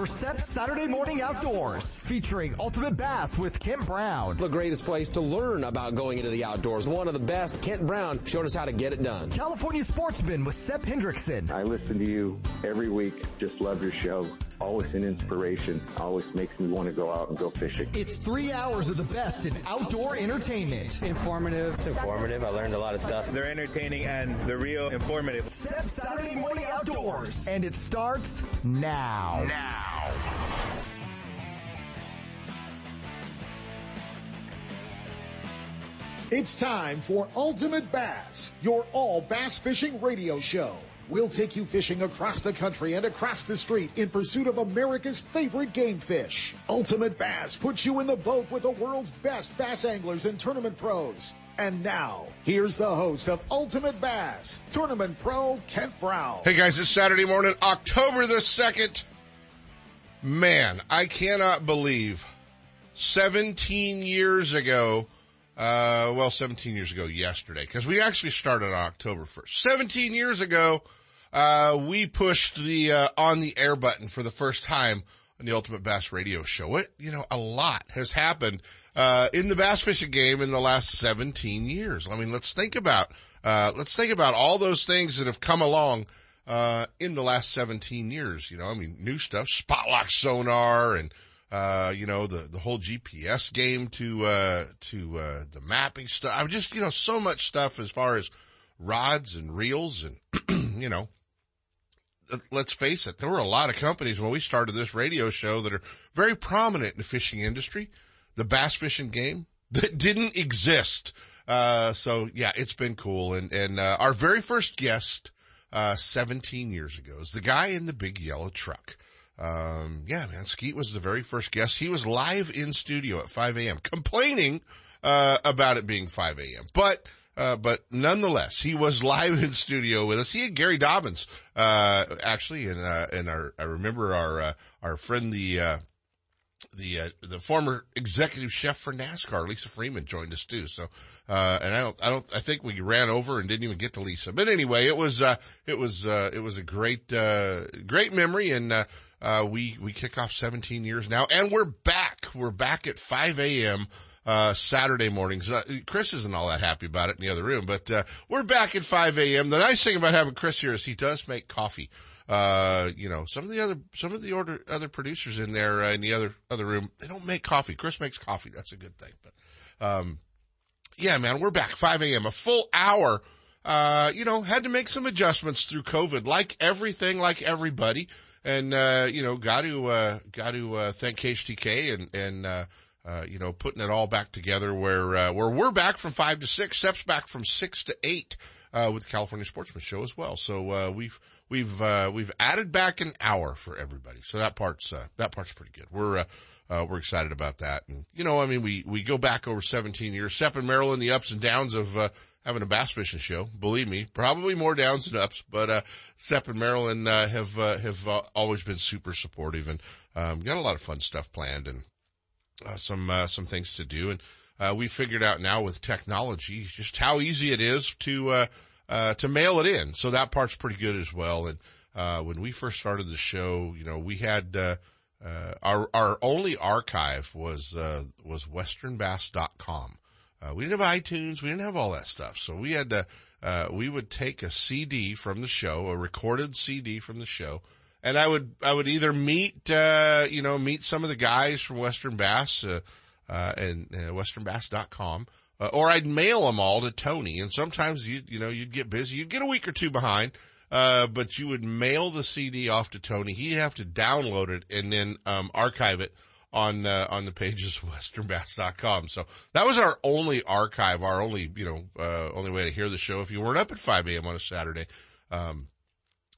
for SEP's Saturday Morning Outdoors, featuring Ultimate Bass with Kent Brown. The greatest place to learn about going into the outdoors. One of the best, Kent Brown, showed us how to get it done. California Sportsman with Sep Hendrickson. I listen to you every week. Just love your show. Always an inspiration. Always makes me want to go out and go fishing. It's three hours of the best in outdoor entertainment. Informative. It's informative. I learned a lot of stuff. They're entertaining and they're real informative. Sep Saturday Morning Outdoors. And it starts now. Now. It's time for Ultimate Bass, your all bass fishing radio show. We'll take you fishing across the country and across the street in pursuit of America's favorite game fish. Ultimate Bass puts you in the boat with the world's best bass anglers and tournament pros. And now, here's the host of Ultimate Bass, Tournament Pro Kent Brown. Hey guys, it's Saturday morning, October the 2nd. Man, I cannot believe 17 years ago, uh, well, 17 years ago yesterday, because we actually started on October 1st. 17 years ago, uh, we pushed the, uh, on the air button for the first time on the Ultimate Bass Radio Show. It, you know, a lot has happened, uh, in the bass fishing game in the last 17 years. I mean, let's think about, uh, let's think about all those things that have come along, uh, in the last 17 years. You know, I mean, new stuff, spot lock sonar and, uh, you know, the, the whole GPS game to, uh, to, uh, the mapping stuff. I'm just, you know, so much stuff as far as rods and reels and, you know, let's face it, there were a lot of companies when we started this radio show that are very prominent in the fishing industry, the bass fishing game that didn't exist. Uh, so yeah, it's been cool. And, and, uh, our very first guest, uh, 17 years ago is the guy in the big yellow truck. Um, yeah, man, Skeet was the very first guest. He was live in studio at 5 a.m. complaining, uh, about it being 5 a.m. But, uh, but nonetheless, he was live in studio with us. He had Gary Dobyns, uh, actually, and, uh, and our, I remember our, uh, our friend, the, uh, the, the former executive chef for NASCAR, Lisa Freeman joined us too. So, uh, and I don't, I don't, I think we ran over and didn't even get to Lisa. But anyway, it was, uh, it was, uh, it was a great, uh, great memory and, uh, uh, we, we kick off 17 years now and we're back. We're back at 5 a.m uh, Saturday mornings. Uh, Chris isn't all that happy about it in the other room, but, uh, we're back at 5 a.m. The nice thing about having Chris here is he does make coffee. Uh, you know, some of the other, some of the order, other producers in there, uh, in the other, other room, they don't make coffee. Chris makes coffee. That's a good thing. But, um, yeah, man, we're back 5 a.m. A full hour. Uh, you know, had to make some adjustments through COVID, like everything, like everybody. And, uh, you know, got to, uh, got to, uh, thank KHTK and, and, uh, uh, you know, putting it all back together where, uh, where we're back from five to six, steps back from six to eight, uh, with the California Sportsman Show as well. So, uh, we've, we've, uh, we've added back an hour for everybody. So that part's, uh, that part's pretty good. We're, we're excited about that. And, you know, I mean, we, we go back over 17 years. Sep and Marilyn, the ups and downs of, having a bass fishing show. Believe me, probably more downs than ups, but, uh, and Marilyn, uh, have, uh, have uh, always been super supportive and, um, got a lot of fun stuff planned and, uh, some, uh, some things to do. And, uh, we figured out now with technology just how easy it is to, uh, uh, to mail it in. So that part's pretty good as well. And, uh, when we first started the show, you know, we had, our, our only archive was, uh, was westernbass.com. Uh, we didn't have iTunes. We didn't have all that stuff. So we had to, uh, we would take a CD from the show, a recorded CD from the show, and I would, I would either meet, uh, you know, meet some of the guys from Western Bass, uh, uh, and, uh, westernbass.com, uh, or I'd mail them all to Tony. And sometimes you, you know, you'd get busy. You'd get a week or two behind. Uh, but you would mail the CD off to Tony. He'd have to download it and then, um, archive it on, uh, on the pages of westernbass.com. So that was our only archive, our only, you know, uh, only way to hear the show if you weren't up at 5 a.m. on a Saturday. Um,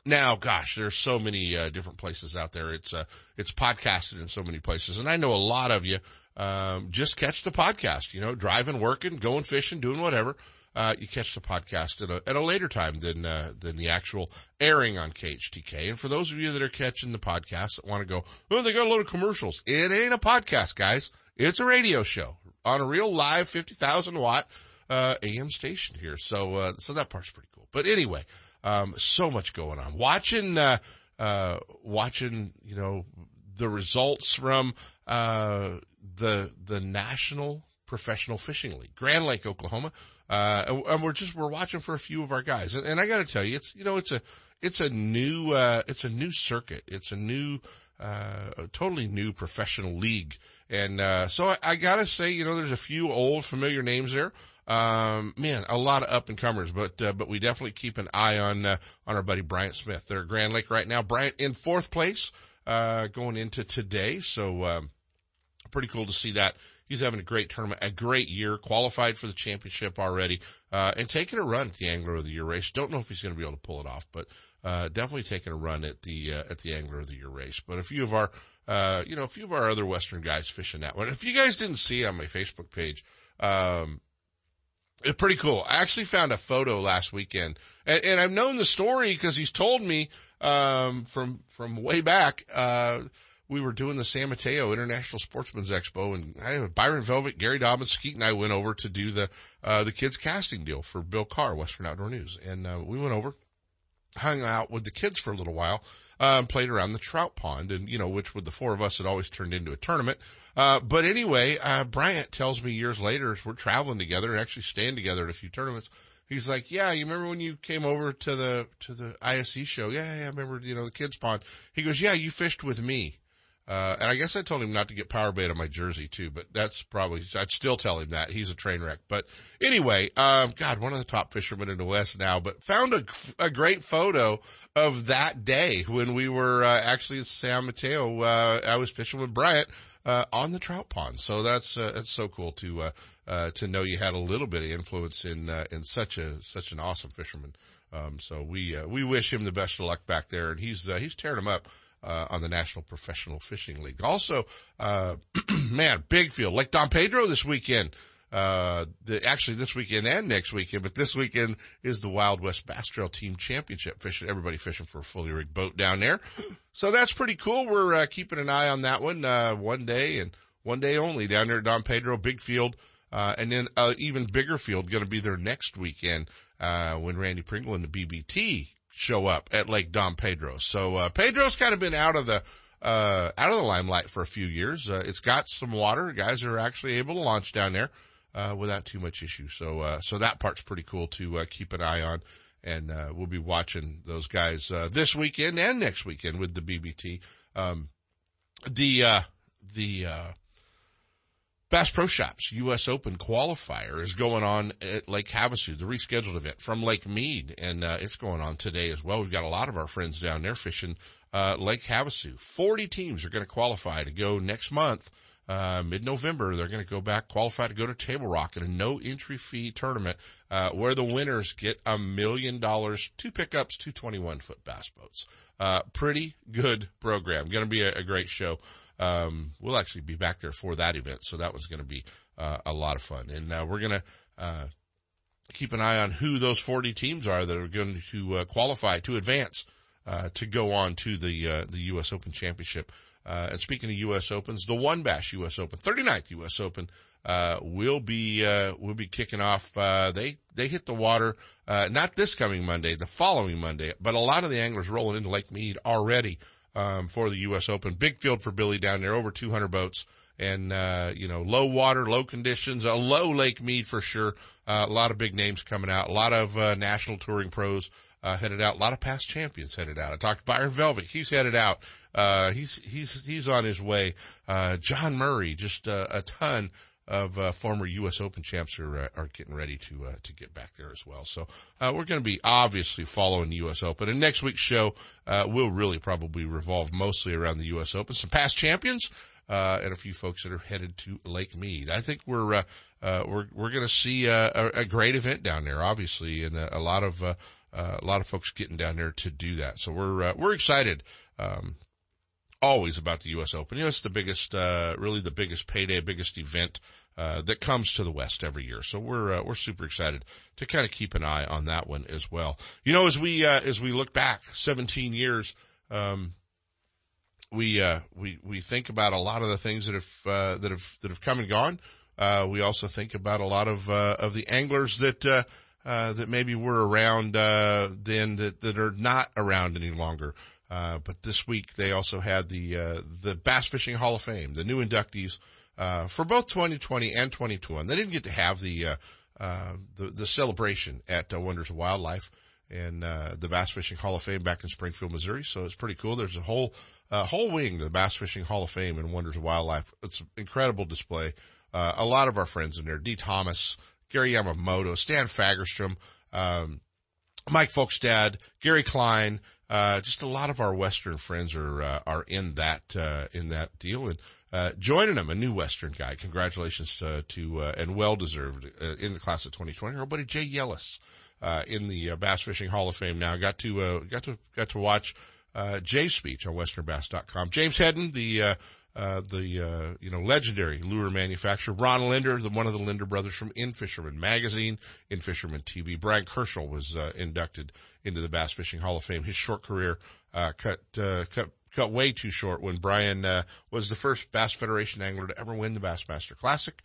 now, gosh, there's so many, uh, different places out there. It's, uh, it's podcasted in so many places. And I know a lot of you, um, just catch the podcast, you know, driving, working, going fishing, doing whatever uh, you catch the podcast at a, at a later time than, uh, than the actual airing on KHTK. And for those of you that are catching the podcast that want to go, oh, they got a load of commercials. It ain't a podcast, guys. It's a radio show on a real live 50,000 watt, uh, AM station here. So, uh, so that part's pretty cool. But anyway, um, so much going on. Watching, uh, uh, watching, you know, the results from uh, the the national professional fishing league, Grand Lake, Oklahoma. Uh, and we're just we're watching for a few of our guys, and, and I got to tell you, it's you know it's a it's a new uh, it's a new circuit, it's a new uh, a totally new professional league, and uh, so I, I got to say, you know, there's a few old familiar names there. Um, man, a lot of up and comers, but uh, but we definitely keep an eye on uh, on our buddy Bryant Smith. They're at Grand Lake right now. Bryant in fourth place uh, going into today, so um, pretty cool to see that He's having a great tournament, a great year, qualified for the championship already, uh, and taking a run at the Angler of the Year race. Don't know if he's going to be able to pull it off, but uh, definitely taking a run at the uh, at the Angler of the Year race. But a few of our, uh, you know, a few of our other Western guys fishing that one. If you guys didn't see on my Facebook page, um, it's pretty cool. I actually found a photo last weekend, and, and I've known the story because he's told me um, from from way back. Uh, we were doing the San Mateo International Sportsman's Expo and I, Byron Velvick, Gary Dobyns, Skeet and I went over to do the, uh, the kids casting deal for Bill Carr, Western Outdoor News. And, uh, we went over, hung out with the kids for a little while, um, played around the trout pond and, you know, which with the four of us had always turned into a tournament. Uh, but anyway, uh, Bryant tells me years later, as we're traveling together and actually staying together at a few tournaments. He's like, yeah, you remember when you came over to the, to the ISC show? Yeah, yeah, I remember, you know, the kids pond. He goes, yeah, you fished with me. Uh, and I guess I told him not to get power bait on my jersey too, but that's probably, I'd still tell him that. He's a train wreck. But anyway, um, God, one of the top fishermen in the West now, but found a, a great photo of that day when we were, uh, actually in San Mateo. Uh, I was fishing with Bryant, uh, on the trout pond. So that's, uh, that's so cool to, uh, to know you had a little bit of influence in, in such a, such an awesome fisherman. Um, so we, we wish him the best of luck back there and he's, he's tearing them up uh, on the National Professional Fishing League. Also, uh, man, big field, Lake Don Pedro this weekend. Uh, the, actually this weekend and next weekend, but this weekend is the Wild West Bass Trail Team Championship fishing. Everybody fishing for a fully rigged boat down there. So that's pretty cool. We're, uh, keeping an eye on that one, uh, one day and one day only down there at Don Pedro, big field. Uh, and then, uh, even bigger field going to be there next weekend, uh, when Randy Pringle and the BBT show up at Lake Don Pedro. So, uh, Pedro's kind of been out of the, uh, out of the limelight for a few years. Uh, it's got some water. Guys are actually able to launch down there, uh, without too much issue. So, uh, so that part's pretty cool to, uh, keep an eye on. And, uh, we'll be watching those guys, uh, this weekend and next weekend with the BBT. Um, the, uh, the, uh, Bass Pro Shops U.S. Open qualifier is going on at Lake Havasu, the rescheduled event from Lake Mead, and uh, it's going on today as well. We've got a lot of our friends down there fishing uh, Lake Havasu. Forty teams are going to qualify to go next month, uh, mid-November. They're going to go back qualify to go to Table Rock in a no entry fee tournament uh, where the winners get a million dollars, two pickups, two 21 foot bass boats. Uh, pretty good program. Going to be a, a great show. Um, we'll actually be back there for that event. So that was going to be uh, a lot of fun. And uh, we're going to uh, keep an eye on who those 40 teams are that are going to uh, qualify to advance uh, to go on to the uh, the U.S. Open Championship. and speaking of U.S. Opens, the WON Bass U.S. Open, 39th U.S. Open, will be will be kicking off. they they hit the water not this coming Monday, the following Monday, but a lot of the anglers rolling into Lake Mead already um, for the U.S. Open. Big field for Billy down there, over 200 boats. And, uh, you know, low water, low conditions, a low Lake Mead for sure. Uh, a lot of big names coming out, a lot of, uh, national touring pros, uh, headed out, a lot of past champions headed out. I talked to Byron Velvick. He's headed out. Uh, he's, he's, he's on his way. Uh, John Murray, just, a ton of uh, former U.S. Open champs are uh, are getting ready to uh, to get back there as well. So uh, we're going to be obviously following the U.S. Open, and next week's show uh, will really probably revolve mostly around the U.S. Open, some past champions, uh, and a few folks that are headed to Lake Mead. I think we're we're we're going to see a, a, great event down there, obviously, and a, a lot of a lot of folks getting down there to do that. So we're we're excited. Um, always about the U.S. Open. You know, it's the biggest, uh, really the biggest payday, biggest event, uh, that comes to the West every year. So we're, uh, we're super excited to kind of keep an eye on that one as well. You know, as we, uh, as we look back 17 years, um, we, uh, we, we think about a lot of the things that have, uh, that have, that have come and gone. we also think about a lot of, of the anglers that, that maybe were around, then that, that are not around any longer. Uh, but this week they also had the, uh, the Bass Fishing Hall of Fame, the new inductees, uh, for both 2020 and 2021. They didn't get to have the, uh, uh, the, the celebration at uh, Wonders of Wildlife and, the Bass Fishing Hall of Fame back in Springfield, Missouri. So it's pretty cool. There's a whole, whole wing to the Bass Fishing Hall of Fame and Wonders of Wildlife. It's an incredible display. a lot of our friends in there, Dee Thomas, Gary Yamamoto, Stan Fagerstrom, um, Mike Folkestad, Gary Klein, uh, just a lot of our Western friends are, uh, are in that, uh, in that deal and, uh, joining them, a new Western guy. Congratulations to, to, uh, and well deserved, uh, in the class of 2020. Our buddy Jay Yelas, in the Bass Fishing Hall of Fame now. Got to, got to, got to watch, Jay's speech on westernbass.com. James Heddon, the, uh, the, uh, you know, legendary lure manufacturer, Ron Linder, the, one of the Linder brothers from In Fisherman magazine, In Fisherman TV. Bryan Kerchal was, uh, inducted into the Bass Fishing Hall of Fame. His short career, uh, cut, uh, cut, cut way too short when Brian, was the first Bass Federation angler to ever win the Bassmaster Classic.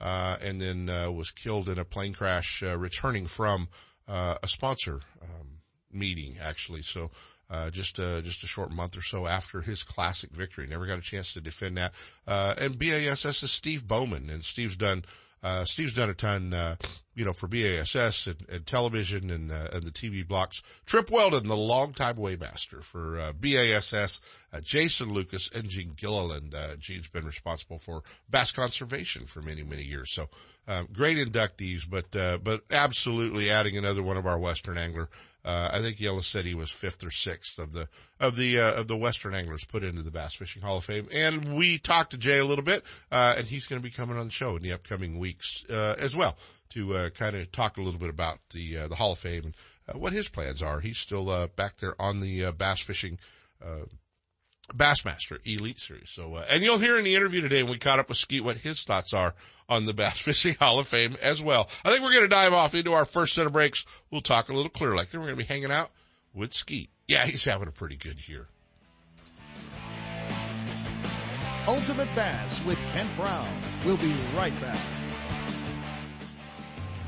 and then, was killed in a plane crash, returning from, a sponsor, um, meeting actually. So, uh, just uh, just a short month or so after his classic victory. Never got a chance to defend that. Uh, and BASS is Steve Bowman, and Steve's done uh, Steve's done a ton, uh, you know, for BASS and, and television and, uh, and the TV blocks. Trip Weldon, the longtime weighmaster for uh, BASS, uh, Jason Lucas, and Gene Gilliland. Uh, Gene's been responsible for bass conservation for many, many years. So, um, great inductees, but, but absolutely adding another one of our Western angler uh, I think Yelas said he was fifth or sixth of the of the uh, of the Western anglers put into the Bass Fishing Hall of Fame. And we talked to Jay a little bit, uh, and he's going to be coming on the show in the upcoming weeks uh, as well to uh, kind of talk a little bit about the uh, the Hall of Fame and what his plans are. He's still back there on the bass fishing. Bassmaster Elite Series. So, uh, and you'll hear in the interview today, when we caught up with Skeet, what his thoughts are on the Bass Fishing Hall of Fame as well. I think we're going to dive off into our first set of breaks. We'll talk a little Clear Lake. Then we're going to be hanging out with Skeet. Yeah, he's having a pretty good year. Ultimate Bass with Kent Brown. We'll be right back.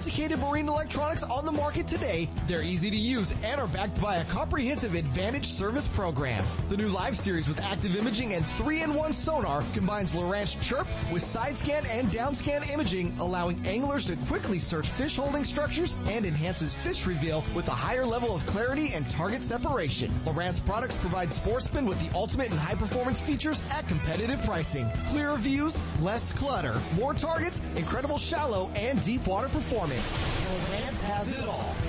sophisticated marine electronics on the market today. They're easy to use and are backed by a comprehensive advantage service program. The new live series with active imaging and 3-in-1 sonar combines Lowrance Chirp with side scan and down scan imaging, allowing anglers to quickly search fish holding structures and enhances fish reveal with a higher level of clarity and target separation. Lowrance products provide sportsmen with the ultimate and high performance features at competitive pricing. Clearer views, less clutter, more targets, incredible shallow and deep water performance performance. has it all.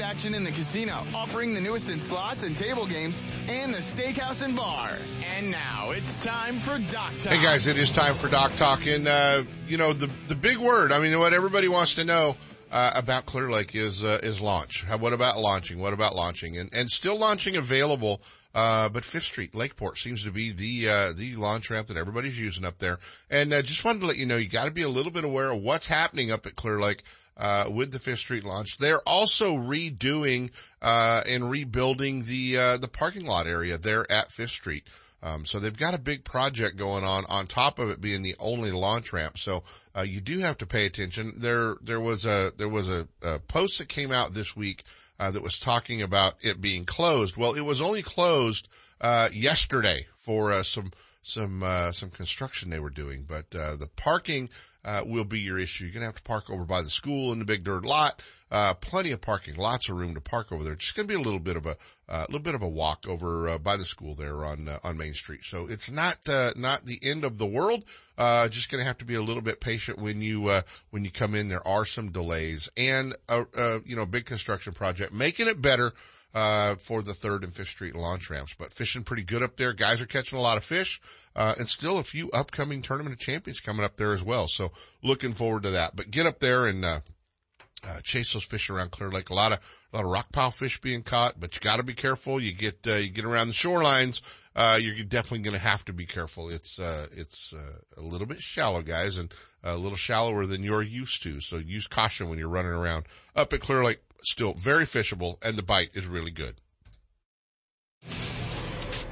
action in the casino, offering the newest in slots and table games, and the steakhouse and bar. And now it's time for Dock Talk. Hey guys, it is time for Dock Talk, and uh, you know the the big word. I mean, what everybody wants to know uh, about Clear Lake is uh, is launch. How, what about launching? What about launching? And and still launching available. Uh, but Fifth Street, Lakeport seems to be the, uh, the launch ramp that everybody's using up there. And, uh, just wanted to let you know, you gotta be a little bit aware of what's happening up at Clear Lake, uh, with the Fifth Street launch. They're also redoing, uh, and rebuilding the, uh, the parking lot area there at Fifth Street. Um, so they've got a big project going on on top of it being the only launch ramp. So, uh, you do have to pay attention. There, there was a, there was a, a post that came out this week, uh, that was talking about it being closed. Well, it was only closed, uh, yesterday for, uh, some, some, uh, some construction they were doing, but, uh, the parking, uh, will be your issue. You're going to have to park over by the school in the big dirt lot. Uh, plenty of parking, lots of room to park over there. Just going to be a little bit of a, uh, little bit of a walk over uh, by the school there on uh, on Main Street. So it's not uh, not the end of the world. Uh, just going to have to be a little bit patient when you uh, when you come in. There are some delays and a, a you know big construction project making it better uh, for the third and fifth street launch ramps, but fishing pretty good up there. Guys are catching a lot of fish, uh, and still a few upcoming tournament of champions coming up there as well. So looking forward to that, but get up there and, uh, uh, chase those fish around Clear Lake. A lot of, a lot of rock pile fish being caught, but you gotta be careful. You get, uh, you get around the shorelines, uh, you're definitely going to have to be careful. It's, uh, it's, uh, a little bit shallow, guys, and a little shallower than you're used to. So use caution when you're running around up at Clear Lake still very fishable and the bite is really good.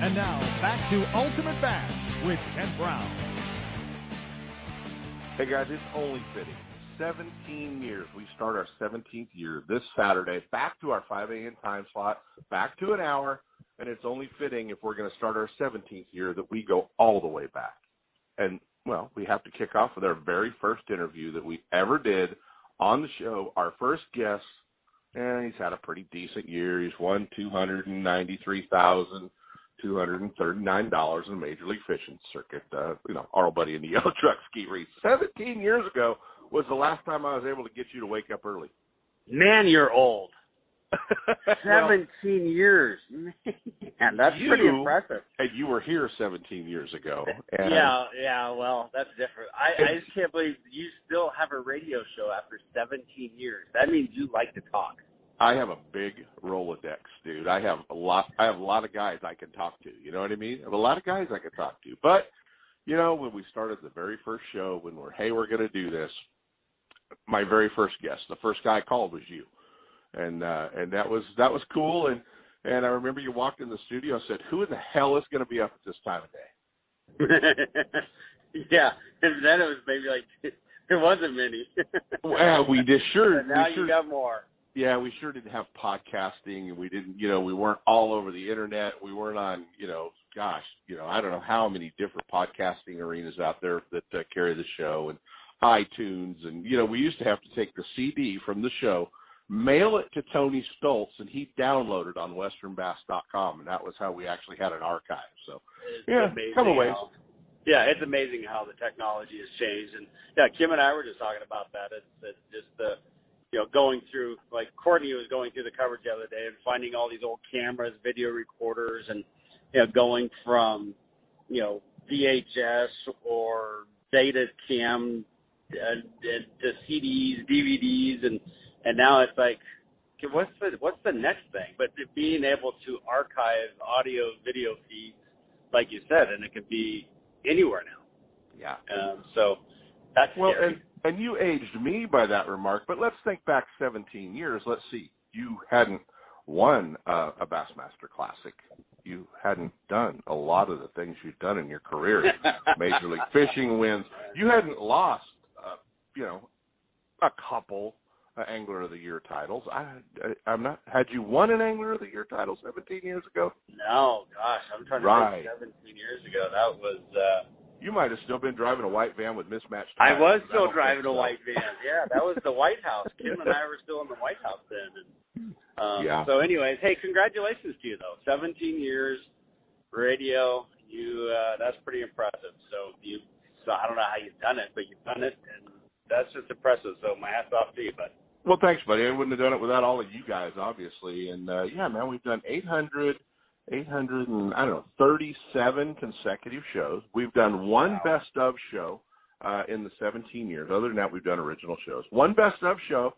And now back to Ultimate Bass with Kent Brown. Hey guys, it's only fitting. 17 years. We start our 17th year this Saturday. Back to our 5 a.m. time slot. Back to an hour. And it's only fitting if we're going to start our 17th year that we go all the way back. And, well, we have to kick off with our very first interview that we ever did on the show. Our first guest, and he's had a pretty decent year. He's won 293,000. Two hundred and thirty-nine dollars in the Major League Fishing Circuit. Uh, you know, our buddy in the yellow truck Skeet Reese. Seventeen years ago was the last time I was able to get you to wake up early. Man, you're old. Seventeen well, years. Man, that's you, pretty impressive. And you were here seventeen years ago. And yeah, yeah. Well, that's different. I, I just can't believe you still have a radio show after seventeen years. That means you like to talk. I have a big Rolodex, dude. I have a lot. I have a lot of guys I can talk to. You know what I mean? I have a lot of guys I can talk to. But you know, when we started the very first show, when we're hey, we're going to do this, my very first guest, the first guy I called was you, and uh, and that was that was cool. And and I remember you walked in the studio and said, "Who in the hell is going to be up at this time of day?" yeah, and then it was maybe like there wasn't many. well, we just sure. But now we sure, you got more yeah, we sure didn't have podcasting, and we didn't, you know, we weren't all over the internet. We weren't on, you know, gosh, you know, I don't know how many different podcasting arenas out there that uh, carry the show and iTunes, and you know, we used to have to take the CD from the show, mail it to Tony Stoltz, and he'd download it on WesternBass.com, and that was how we actually had an archive. So, it's yeah, come away. How, yeah, it's amazing how the technology has changed, and yeah, Kim and I were just talking about that. It's, it's just the you know, going through like Courtney was going through the coverage the other day and finding all these old cameras, video recorders, and you know, going from you know VHS or Beta cam and, and to CDs, DVDs, and and now it's like, what's the what's the next thing? But being able to archive audio, video feeds, like you said, and it could be anywhere now. Yeah. Um, so that's well, scary. and and you aged me by that remark. But let's think back 17 years. Let's see, you hadn't won uh, a Bassmaster Classic. You hadn't done a lot of the things you've done in your career, Major League Fishing wins. You hadn't lost, uh, you know, a couple uh, Angler of the Year titles. I, I, I'm not. Had you won an Angler of the Year title 17 years ago? No, gosh, I'm trying to Right. think. 17 years ago, that was. uh You might have still been driving a white van with mismatched. Tires. I was still don't driving a white van. Yeah, that was the White House. Kim and I were still in the White House then. And, um, Yeah. So, anyways, hey, congratulations to you though. 17 years radio. You uh, that's pretty impressive. So you. So I don't know how you've done it, but you've done it, and that's just impressive. So my hats off to you, bud. Well, thanks, buddy. I wouldn't have done it without all of you guys, obviously. And uh, yeah, man, we've done 800, 800 and I don't know, 37 consecutive shows. We've done one best of show uh, in the 17 years. Other than that, we've done original shows. One best of show,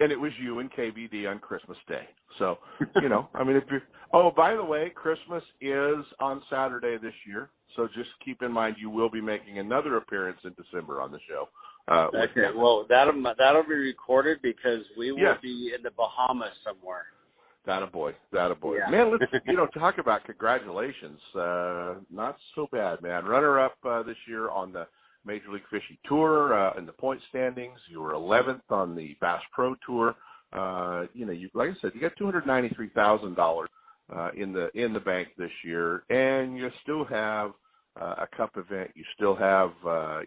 and it was you and KVD on Christmas Day. So, you know, I mean, if you're. Oh, by the way, Christmas is on Saturday this year. So just keep in mind you will be making another appearance in December on the show. Uh, Okay, well that'll that'll be recorded because we will Yes. be in the Bahamas somewhere. That a boy. That a boy. Yeah. Man, let's you know talk about congratulations. Uh not so bad, man. Runner up uh, this year on the Major League Fishing Tour uh, in the point standings. You were 11th on the Bass Pro Tour. Uh, you know, you like I said, you got two hundred ninety three thousand dollars uh, in the in the bank this year, and you still have uh, a cup event. You still have uh,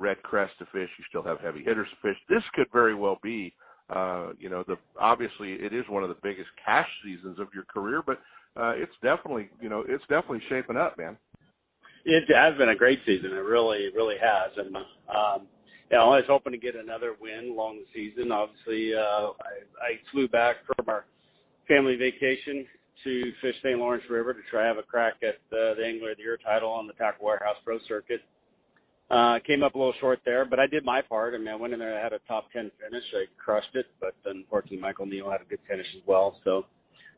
red crest to fish. You still have heavy hitters to fish. This could very well be, uh, you know, the obviously it is one of the biggest cash seasons of your career, but uh, it's definitely, you know, it's definitely shaping up, man. It has been a great season. It really, really has. And um, you know, I was hoping to get another win along the season. Obviously, uh, I, I flew back from our family vacation to fish St. Lawrence River to try to have a crack at uh, the Angler of the Year title on the Tackle Warehouse Pro Circuit. Uh, came up a little short there, but I did my part. I mean, I went in there, and I had a top 10 finish. I crushed it, but unfortunately, Michael Neal had a good finish as well. So,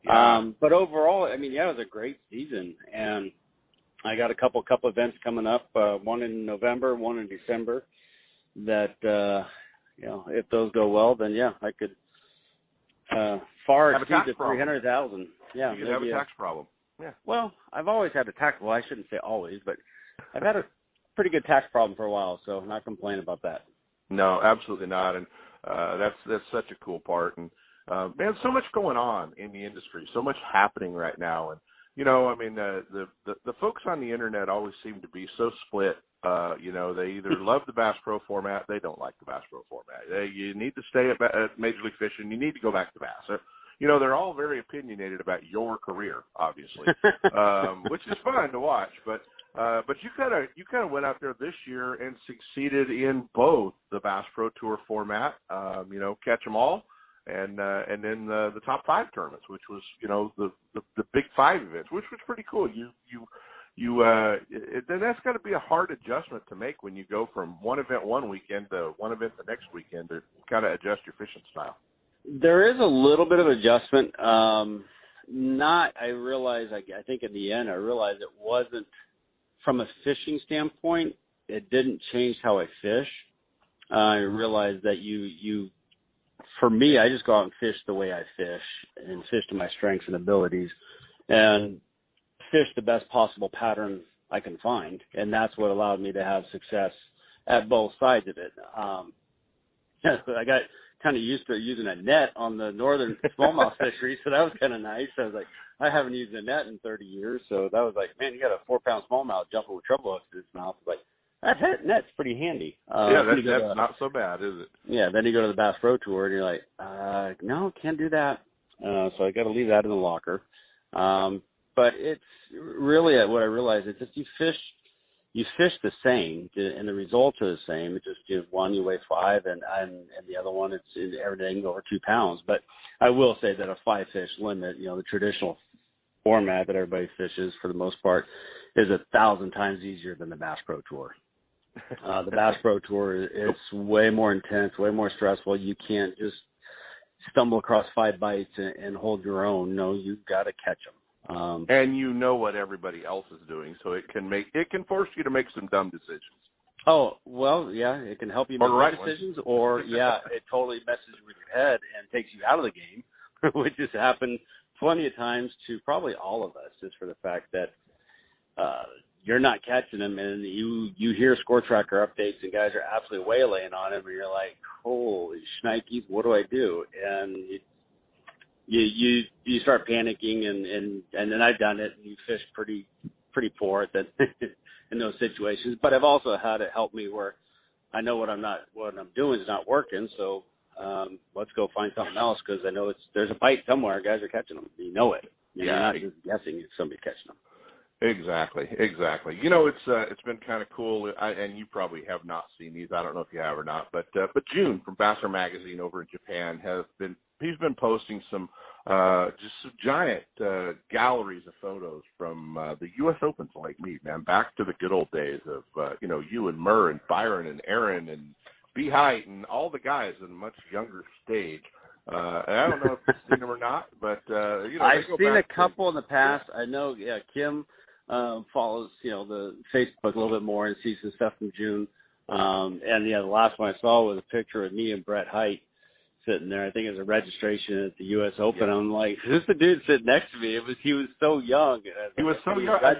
um, but overall, I mean, yeah, it was a great season. And I got a couple couple events coming up. Uh, one in November, one in December. That uh, you know, if those go well, then yeah, I could uh, far Have exceed the three hundred thousand. Yeah, you could have a tax problem. Yeah. Well, I've always had a tax. Well, I shouldn't say always, but I've had a pretty good tax problem for a while, so not complaining about that. No, absolutely not. And uh that's that's such a cool part and uh man, so much going on in the industry, so much happening right now and you know, I mean uh, the the the folks on the internet always seem to be so split. Uh, you know, they either love the Bass Pro format, they don't like the Bass Pro format. They, you need to stay at, at Major League Fishing, you need to go back to Bass. They're, you know, they're all very opinionated about your career, obviously, um, which is fun to watch. But uh, but you kind of you kind of went out there this year and succeeded in both the Bass Pro Tour format, um, you know, catch them all, and uh, and then the, the top five tournaments, which was you know the, the the big five events, which was pretty cool. You you you uh, it, then that's got to be a hard adjustment to make when you go from one event one weekend to one event the next weekend to kind of adjust your fishing style. There is a little bit of adjustment. Um, not, I realize, I, I think in the end, I realized it wasn't from a fishing standpoint. It didn't change how I fish. Uh, I realized that you, you, for me, I just go out and fish the way I fish and fish to my strengths and abilities and fish the best possible pattern I can find. And that's what allowed me to have success at both sides of it. Um, I got kind of used to using a net on the northern smallmouth fishery, so that was kind of nice. I was like, I haven't used a net in 30 years, so that was like, man, you got a four pound smallmouth jumping with treble hooks in its mouth. Like that net, net's pretty handy. Uh, yeah, that, that's to- not so bad, is it? yeah, then you go to the Bass Pro Tour and you're like, uh, no, can't do that. Uh, so I got to leave that in the locker. Um, but it's really what I realized is just you fish, you fish the same, and the results are the same. It's just you one you weigh five, and and, and the other one it's it's everything over two pounds. But I will say that a five fish limit, you know, the traditional format that everybody fishes for the most part, is a thousand times easier than the Bass Pro Tour. Uh, the Bass Pro Tour, it's way more intense, way more stressful. You can't just stumble across five bites and, and hold your own. No, you've got to catch them. Um, and you know what everybody else is doing, so it can make it can force you to make some dumb decisions. Oh well, yeah, it can help you make right decisions, or yeah, it totally messes with your head and takes you out of the game, which has happened plenty of times to probably all of us, just for the fact that uh, you're not catching them, and you you hear score tracker updates, and guys are absolutely waylaying on them, and you're like, holy shnikes, what do I do? And you you you, you start panicking, and and and then I've done it, and you fish pretty pretty poor at that in those situations. But I've also had it help me where I know what I'm not what I'm doing is not working, so um, let's go find something else because I know it's there's a bite somewhere. Guys are catching them. You know it. You're yeah. not just guessing if somebody's catching them. Exactly, exactly. You know, it's uh, it's been kind of cool, I, and you probably have not seen these. I don't know if you have or not, but uh, but June from Basser Magazine over in Japan has been he's been posting some uh, just some giant uh, galleries of photos from uh, the U.S. Open's Lake Mead, man, back to the good old days of uh, you know you and Murr and Byron and Aaron and B Hite and all the guys in a much younger stage. Uh, I don't know if you've seen them or not, but uh, you know I've seen a to, couple in the past. Yeah. I know, yeah, Kim um, follows, you know, the Facebook a little bit more and sees the stuff from June. Um, and yeah, the last one I saw was a picture of me and Brett Hite sitting there. I think it was a registration at the U.S. Open. Yeah. I'm like, who's the dude sitting next to me? It was he was so young. Was he was like, so young. I,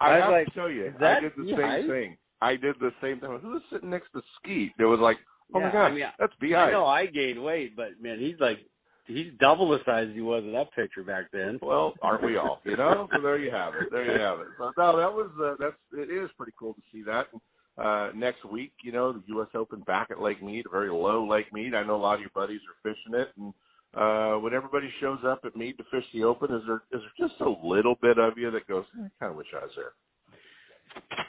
I, I have like, to tell you, I did the yeah, same thing. I did the same thing. Who's sitting next to Skeet? It was like, oh yeah, my god, I mean, that's B. I I know I gained weight, but man, he's like he's double the size he was in that picture back then. Well, aren't we all? You know, so there you have it. There you have it. So no, that was uh, that's it is pretty cool to see that. Uh, next week, you know, the U.S. Open back at Lake Mead, a very low Lake Mead. I know a lot of your buddies are fishing it, and uh, when everybody shows up at Mead to fish the Open, is there is there just a little bit of you that goes, eh, I kind of wish I was there?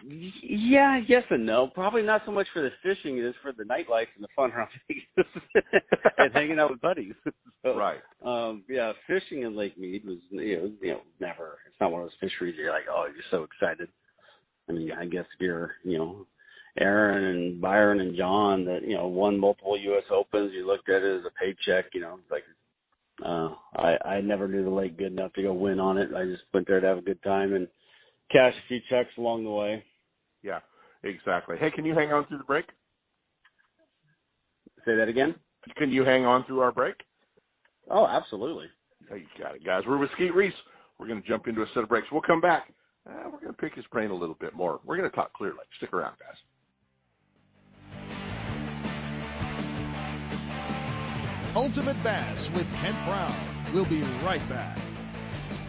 Yeah, yes and no. Probably not so much for the fishing as for the nightlife and the fun around Vegas and hanging out with buddies. so, right. Um, yeah, fishing in Lake Mead was you know, you know never. It's not one of those fisheries you're like, oh, you're so excited. I mean, I guess if you're you know Aaron and Byron and John that you know won multiple U.S. Opens, you looked at it as a paycheck. You know, like uh, I I never knew the lake good enough to go win on it. I just went there to have a good time and cash a few checks along the way. Yeah, exactly. Hey, can you hang on through the break? Say that again. Can you hang on through our break? Oh, absolutely. You got it, guys. We're with Skeet Reese. We're going to jump into a set of breaks. We'll come back. Uh, we're going to pick his brain a little bit more. We're going to talk Clear Lake. Stick around, guys. Ultimate Bass with Kent Brown. We'll be right back.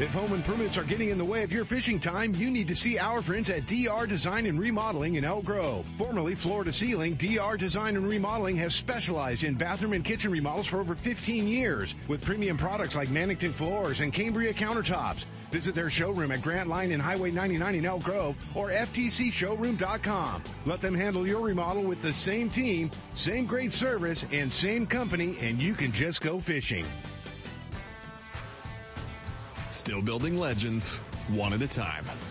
If home improvements are getting in the way of your fishing time, you need to see our friends at DR Design and Remodeling in Elk Grove. Formerly Floor to Ceiling, DR Design and Remodeling has specialized in bathroom and kitchen remodels for over 15 years with premium products like Mannington floors and Cambria countertops. Visit their showroom at Grant Line and Highway 99 in Elk Grove or FTCshowroom.com. Let them handle your remodel with the same team, same great service, and same company, and you can just go fishing. Still building legends, one at a time.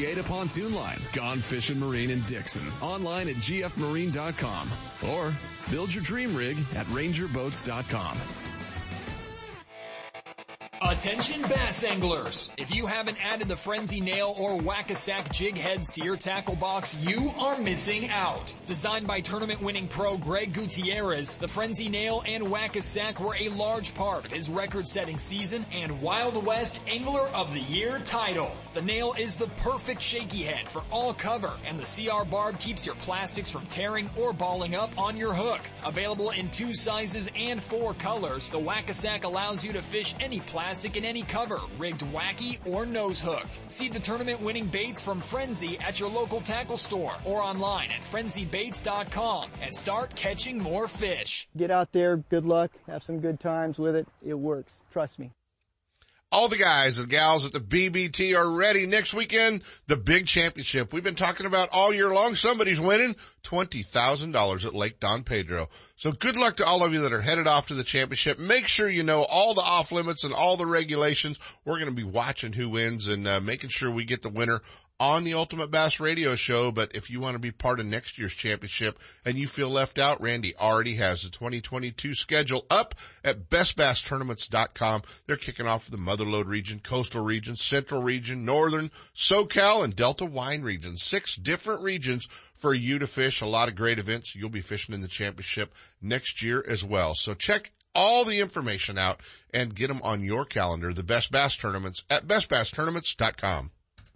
Reata pontoon line, Gone Fishing Marine in Dixon. Online at gfmarine.com or build your dream rig at rangerboats.com. Attention bass anglers! If you haven't added the Frenzy Nail or Whack-A-Sack jig heads to your tackle box, you are missing out. Designed by tournament winning pro Greg Gutierrez, the Frenzy Nail and Whack-A-Sack were a large part of his record setting season and Wild West Angler of the Year title. The nail is the perfect shaky head for all cover, and the CR barb keeps your plastics from tearing or balling up on your hook. Available in two sizes and four colors, the Whack-A-Sack allows you to fish any plastic in any cover, rigged wacky or nose hooked. See the tournament winning baits from Frenzy at your local tackle store or online at frenzybaits.com and start catching more fish. Get out there, good luck, have some good times with it. It works. Trust me. All the guys and gals at the BBT are ready next weekend. The big championship we've been talking about all year long. Somebody's winning $20,000 at Lake Don Pedro. So good luck to all of you that are headed off to the championship. Make sure you know all the off limits and all the regulations. We're going to be watching who wins and uh, making sure we get the winner on the Ultimate Bass Radio Show. But if you want to be part of next year's championship and you feel left out, Randy already has the 2022 schedule up at bestbasstournaments.com. They're kicking off the Motherlode region, coastal region, central region, northern, SoCal, and Delta wine region. Six different regions for you to fish. A lot of great events. You'll be fishing in the championship next year as well. So check all the information out and get them on your calendar. The Best Bass Tournaments at bestbasstournaments.com.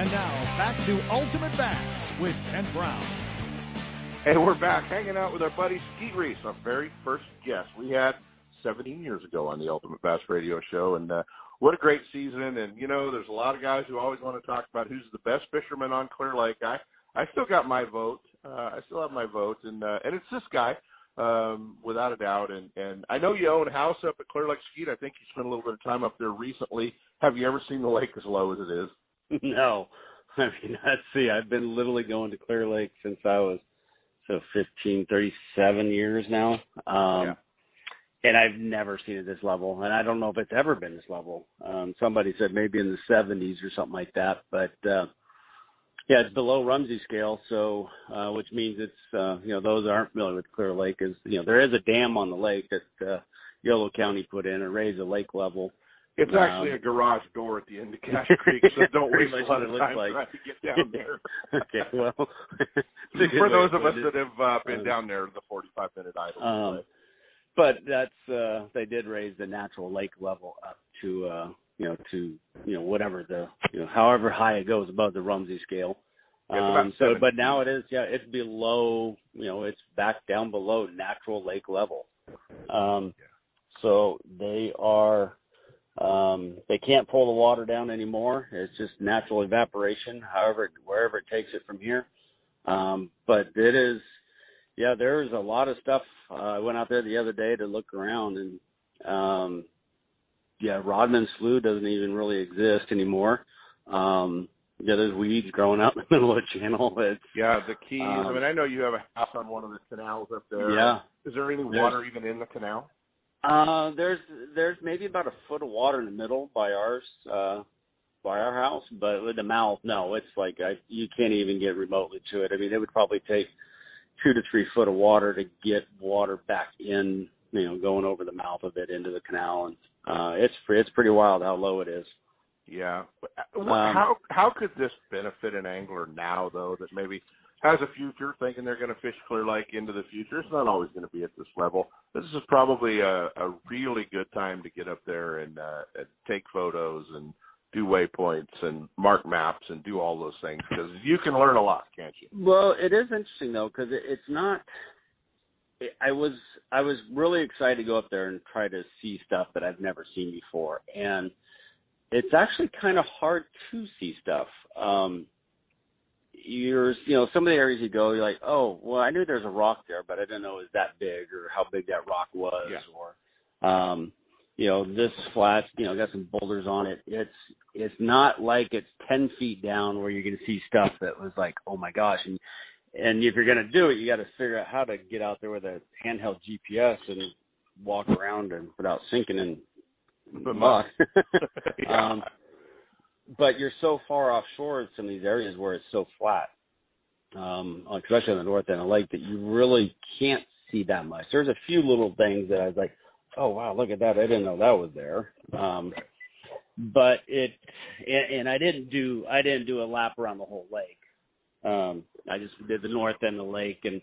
And now back to Ultimate Bass with Kent Brown. And we're back hanging out with our buddy Skeet Reese, our very first guest we had 17 years ago on the Ultimate Bass Radio Show. And uh, what a great season. And, you know, there's a lot of guys who always want to talk about who's the best fisherman on Clear Lake. I, I still got my vote. Uh, I still have my vote. And, uh, and it's this guy, um, without a doubt. And, and I know you own a house up at Clear Lake Skeet. I think you spent a little bit of time up there recently. Have you ever seen the lake as low as it is? no. I mean, let's see. I've been literally going to Clear Lake since I was so 15, 37 years now. Um, yeah. And I've never seen it this level, and I don't know if it's ever been this level. Um, somebody said maybe in the 70s or something like that, but uh, yeah, it's below Rumsey scale, so uh, which means it's uh, you know those that aren't familiar with Clear Lake is you know there is a dam on the lake that uh, Yolo County put in and raised the lake level it's actually um, a garage door at the end of Cache Creek, so don't waste a lot of time like. trying to get down there. okay, well, for those of us that have uh, been um, down there, the 45 minute idle. Um, but that's uh they did raise the natural lake level up to uh you know to you know whatever the you know however high it goes above the Rumsey scale. Um, so, but now it is, yeah, it's below, you know, it's back down below natural lake level. Um, so they are, um, they can't pull the water down anymore. It's just natural evaporation, however, wherever it takes it from here. Um, but it is, yeah, there's a lot of stuff. Uh, I went out there the other day to look around and, um, yeah, Rodman Slough doesn't even really exist anymore. Um, yeah, there's weeds growing out in the middle of the channel. It's, yeah, the keys. Um, I mean, I know you have a house on one of the canals up there. Yeah. Is there any water even in the canal? Uh, there's there's maybe about a foot of water in the middle by ours, uh, by our house, but with the mouth, no, it's like I, you can't even get remotely to it. I mean, it would probably take two to three foot of water to get water back in, you know, going over the mouth of it into the canal, and uh, it's it's pretty wild how low it is. Yeah. Um, how how could this benefit an angler now though that maybe has a future, thinking they're going to fish Clear Lake into the future. It's not always going to be at this level. This is probably a, a really good time to get up there and, uh, and take photos and do waypoints and mark maps and do all those things because you can learn a lot, can't you? Well, it is interesting though because it, it's not. I was I was really excited to go up there and try to see stuff that I've never seen before, and it's actually kind of hard to see stuff. Um, you're you know some of the areas you go you're like oh well I knew there's a rock there but I didn't know it was that big or how big that rock was yeah. or um you know this flat you know got some boulders on it it's it's not like it's ten feet down where you're going to see stuff that was like oh my gosh and and if you're going to do it you got to figure out how to get out there with a handheld GPS and walk around and without sinking in The mud. Yeah. um, but you're so far offshore in some of these areas where it's so flat, um, especially on the north end of the lake, that you really can't see that much. There's a few little things that I was like, oh wow, look at that! I didn't know that was there. Um, but it, and, and I didn't do I didn't do a lap around the whole lake. Um, I just did the north end of the lake and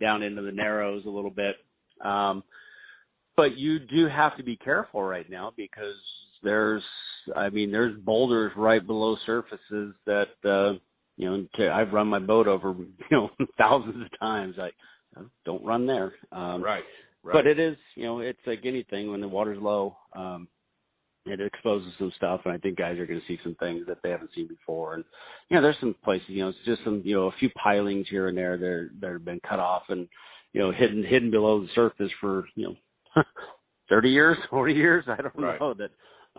down into the Narrows a little bit. Um, but you do have to be careful right now because there's, I mean, there's boulders right below surfaces that, uh, you know, I've run my boat over, you know, thousands of times. I don't run there. Um, right. Right. but it is, you know, it's like anything when the water's low, um, it exposes some stuff, and I think guys are going to see some things that they haven't seen before. And you know, there's some places, you know, it's just some, you know, a few pilings here and there that that have been cut off and you know, hidden hidden below the surface for you know, 30 years, 40 years. I don't Right. know that.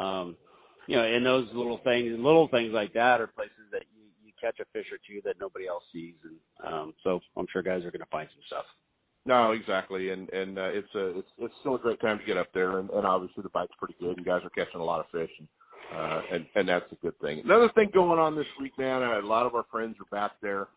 Um, you know, and those little things, little things like that, are places that you you catch a fish or two that nobody else sees, and um, so I'm sure guys are going to find some stuff. No, exactly, and and uh, it's a it's it's still a great time to get up there, and, and obviously the bite's pretty good. You guys are catching a lot of fish, and uh, and and that's a good thing. Another thing going on this week, man. A lot of our friends are back there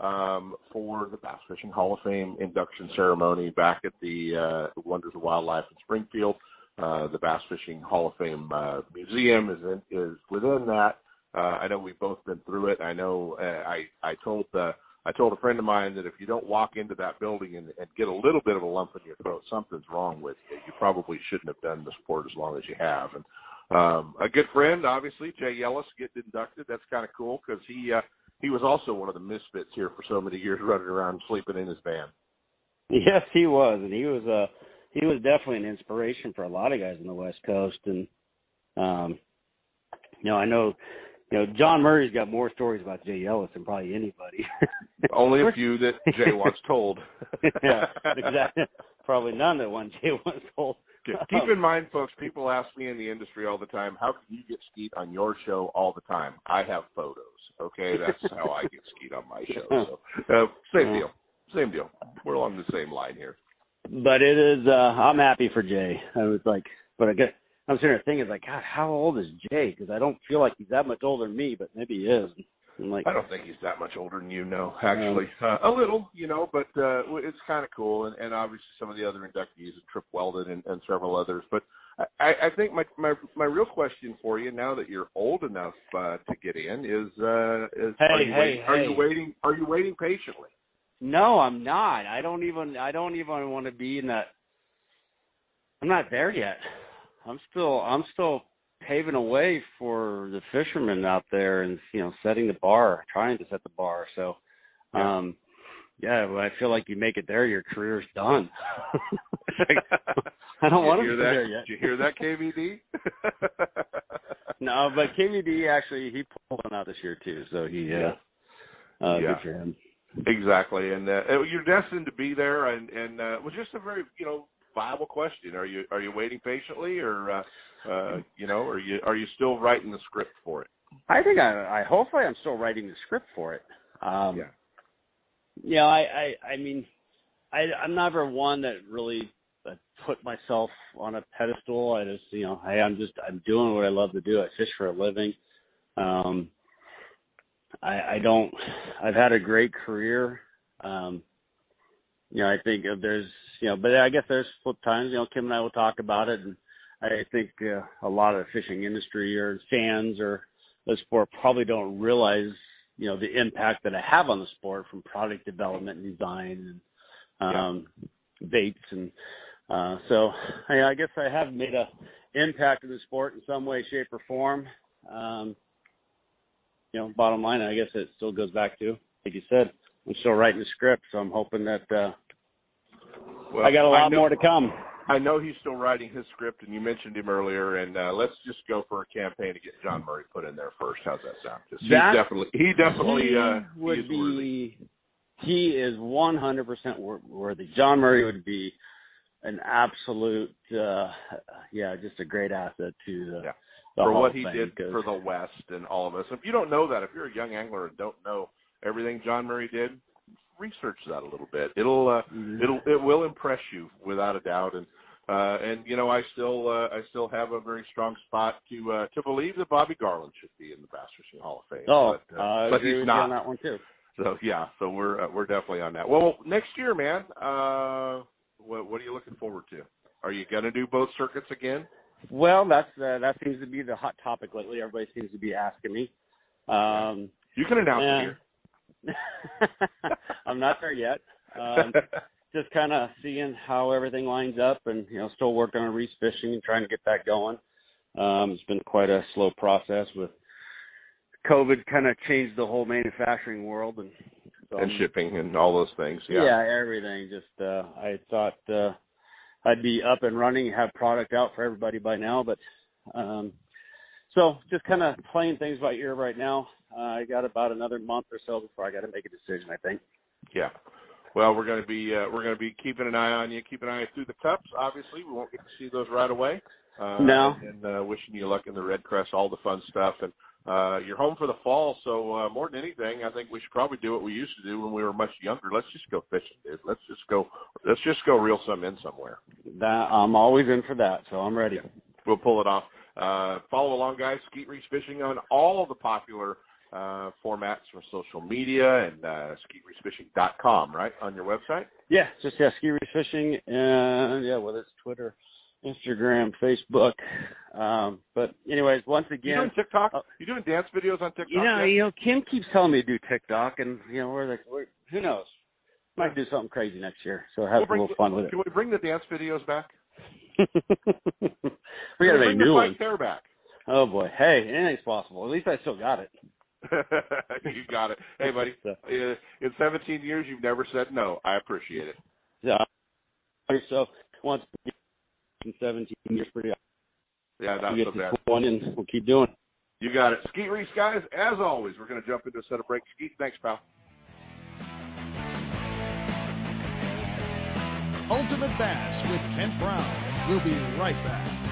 um, for the Bass Fishing Hall of Fame induction ceremony back at the uh, Wonders of Wildlife in Springfield. Uh, the Bass Fishing Hall of Fame uh, Museum is in, is within that. Uh, I know we've both been through it. I know uh, I I told uh, I told a friend of mine that if you don't walk into that building and, and get a little bit of a lump in your throat, something's wrong with you. You probably shouldn't have done the sport as long as you have. And um, a good friend, obviously, Jay Yelas, getting inducted. That's kind of cool because he uh, he was also one of the misfits here for so many years, running around sleeping in his van. Yes, he was, and he was uh he was definitely an inspiration for a lot of guys on the West Coast. And um, you know, I know, you know, John Murray's got more stories about Jay Yelas than probably anybody. Only a few that Jay wants told. yeah, exactly. Probably none that one Jay once told. Keep in mind, folks, people ask me in the industry all the time, how can you get skeet on your show all the time? I have photos. Okay, that's how I get skeet on my show. So, uh, same deal. Same deal. We're along the same line here. But it is. uh I'm happy for Jay. I was like, but I get. I'm sitting there thinking, like, God, how old is Jay? Because I don't feel like he's that much older than me, but maybe he is. I'm like, I don't think he's that much older than you, no, actually. Uh, a little, you know, but uh, it's kind of cool. And, and obviously some of the other inductees, Trip Weldon and, and several others. But I, I think my, my my real question for you, now that you're old enough uh, to get in, is uh, is Hey, are you hey, waiting, are you waiting are you waiting patiently? No, I'm not. I don't even. I don't even want to be in that. I'm not there yet. I'm still. I'm still paving a way for the fishermen out there, and you know, setting the bar, trying to set the bar. So, um, yeah, well, I feel like you make it there, your career's done. I don't want to be hear there that? yet. Did you hear that, KVD? No, but KVD actually he pulled one out this year too, so he uh, uh Yeah. good for him. Exactly, and uh, you're destined to be there, and and uh, it was just a very you know viable question. Are you are you waiting patiently, or uh, uh, you know, are you are you still writing the script for it? I think I, I hopefully I'm still writing the script for it. Um, Yeah. Yeah, I, I, I mean, I, I'm never one that really uh, put myself on a pedestal. I just, you know, hey, I'm just, I'm doing what I love to do. I fish for a living. Um, I, I don't, I've had a great career. Um, you know, I think if there's, you know, but I guess there's flip times, you know, Kim and I will talk about it and I think uh, a lot of the fishing industry or fans or the sport probably don't realize, you know, the impact that I have on the sport from product development and design and um, baits and uh, so I, I guess I have made a impact in the sport in some way, shape, or form. Um, you know, bottom line, I guess it still goes back to, like you said, I'm still writing the script, so I'm hoping that uh, Well, I got a lot know- more to come. I know he's still writing his script, and you mentioned him earlier. And uh, let's just go for a campaign to get John Murray put in there first. How's that sound? That- definitely he definitely he uh, would he is be worthy. he is 100% worthy. John Murray would be an absolute uh yeah, just a great asset to the, the for Hall what he Fame did 'cause- for the West and all of us. If you don't know that, if you're a young angler and don't know everything John Murray did, research that a little bit. It'll uh, Mm-hmm. it'll it will impress you without a doubt. And Uh, and you know, I still uh, I still have a very strong spot to uh, to believe that Bobby Garland should be in the Bass Fishing Hall of Fame. Oh, but, uh, I but agree he's with not. you on that one too. So yeah, so we're uh, we're definitely on that. Well, next year, man, uh, what what are you looking forward to? Are you gonna do both circuits again? Well, that's uh, that seems to be the hot topic lately. Everybody seems to be asking me. Um, You can announce Yeah. it here. I'm not there yet. Um, just kind of seeing how everything lines up, and you know, still working on Reese Fishing and trying to get that going. Um, it's been quite a slow process with COVID. Kind of changed the whole manufacturing world, and so and shipping and all those things. Yeah. yeah, everything. Just uh, I thought uh, I'd be up and running, and have product out for everybody by now, but um, so just kind of playing things by ear right now. Uh, I got about another month or so before I got to make a decision. I think. Yeah. Well, we're going to be uh, we're going to be keeping an eye on you, keeping an eye through the cups. Obviously, we won't get to see those right away. Uh, No. And uh, wishing you luck in the REDCREST, all the fun stuff, and uh, you're home for the fall. So uh, more than anything, I think we should probably do what we used to do when we were much younger. Let's just go fishing, dude. Let's just go. Let's just go reel some in somewhere. That I'm always in for that, so I'm ready. We'll pull it off. Uh, follow along, guys. Skeet Reese Fishing on all the popular uh, formats for social media and uh, skeetreesefishing.com, right, on your website? Yeah, just yeah, Skeet Reese Fishing, and yeah, whether it's Twitter, Instagram, Facebook. Um, but anyways, once You again, doing TikTok? you doing dance videos on TikTok? you know, yet? you know, Kim keeps telling me to do TikTok, and you know, we're like, we're, who knows? Might do something crazy next year, so have We'll a little fun with it. Can we bring the dance videos back? we gotta make the new ones. Back. Oh boy, hey, anything's possible. At least I still got it. you got it. Hey, buddy. In 17 years, you've never said no. I appreciate it. Yeah. So once in 17 years, pretty. Yeah, not we so get bad. to 20 and we'll keep doing. it. You got it. Skeet Reese, guys, as always, we're going to jump into a set of breaks. Skeet, thanks, pal. Ultimate Bass with Kent Brown. We'll be right back.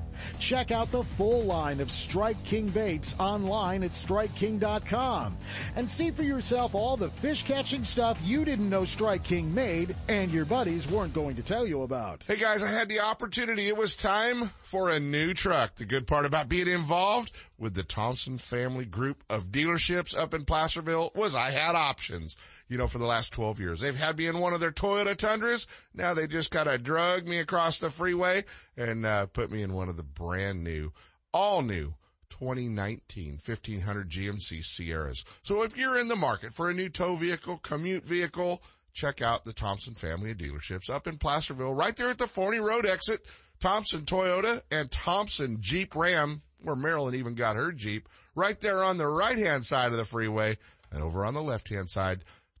Check out the full line of Strike King baits online at StrikeKing.com and see for yourself all the fish catching stuff you didn't know Strike King made and your buddies weren't going to tell you about. Hey guys, I had the opportunity. It was time for a new truck. The good part about being involved with the Thompson family group of dealerships up in Placerville was I had options. You know, for the last 12 years, they've had me in one of their Toyota Tundras. Now they just kind of drug me across the freeway and uh, put me in one of the brand new, all new 2019 1500 GMC Sierras. So if you're in the market for a new tow vehicle, commute vehicle, check out the Thompson family of dealerships up in Placerville, right there at the Forni Road exit. Thompson Toyota and Thompson Jeep Ram, where Marilyn even got her Jeep, right there on the right hand side of the freeway. And over on the left hand side,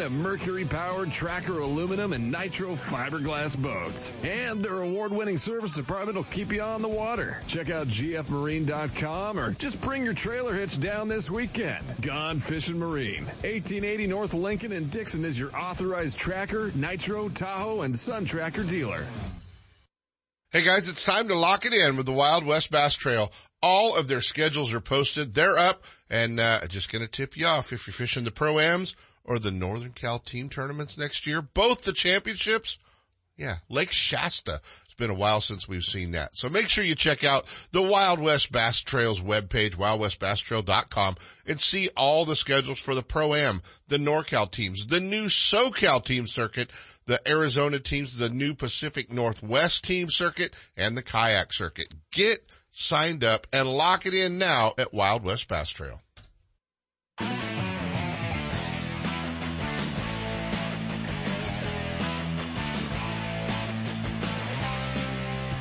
of mercury powered tracker aluminum and nitro fiberglass boats. And their award winning service department will keep you on the water. Check out gfmarine.com or just bring your trailer hitch down this weekend. Gone Fishing Marine. 1880 North Lincoln and Dixon is your authorized tracker, nitro, Tahoe, and Sun Tracker dealer. Hey guys, it's time to lock it in with the Wild West Bass Trail. All of their schedules are posted. They're up and, uh, just to tip you off if you're fishing the Pro-Ams or the Northern Cal team tournaments next year. Both the championships. Yeah. Lake Shasta. It's been a while since we've seen that. So make sure you check out the Wild West Bass Trails webpage, wildwestbasstrail.com and see all the schedules for the Pro-Am, the NorCal teams, the new SoCal team circuit, the Arizona teams, the new Pacific Northwest team circuit, and the kayak circuit. Get signed up and lock it in now at Wild West Bass Trail.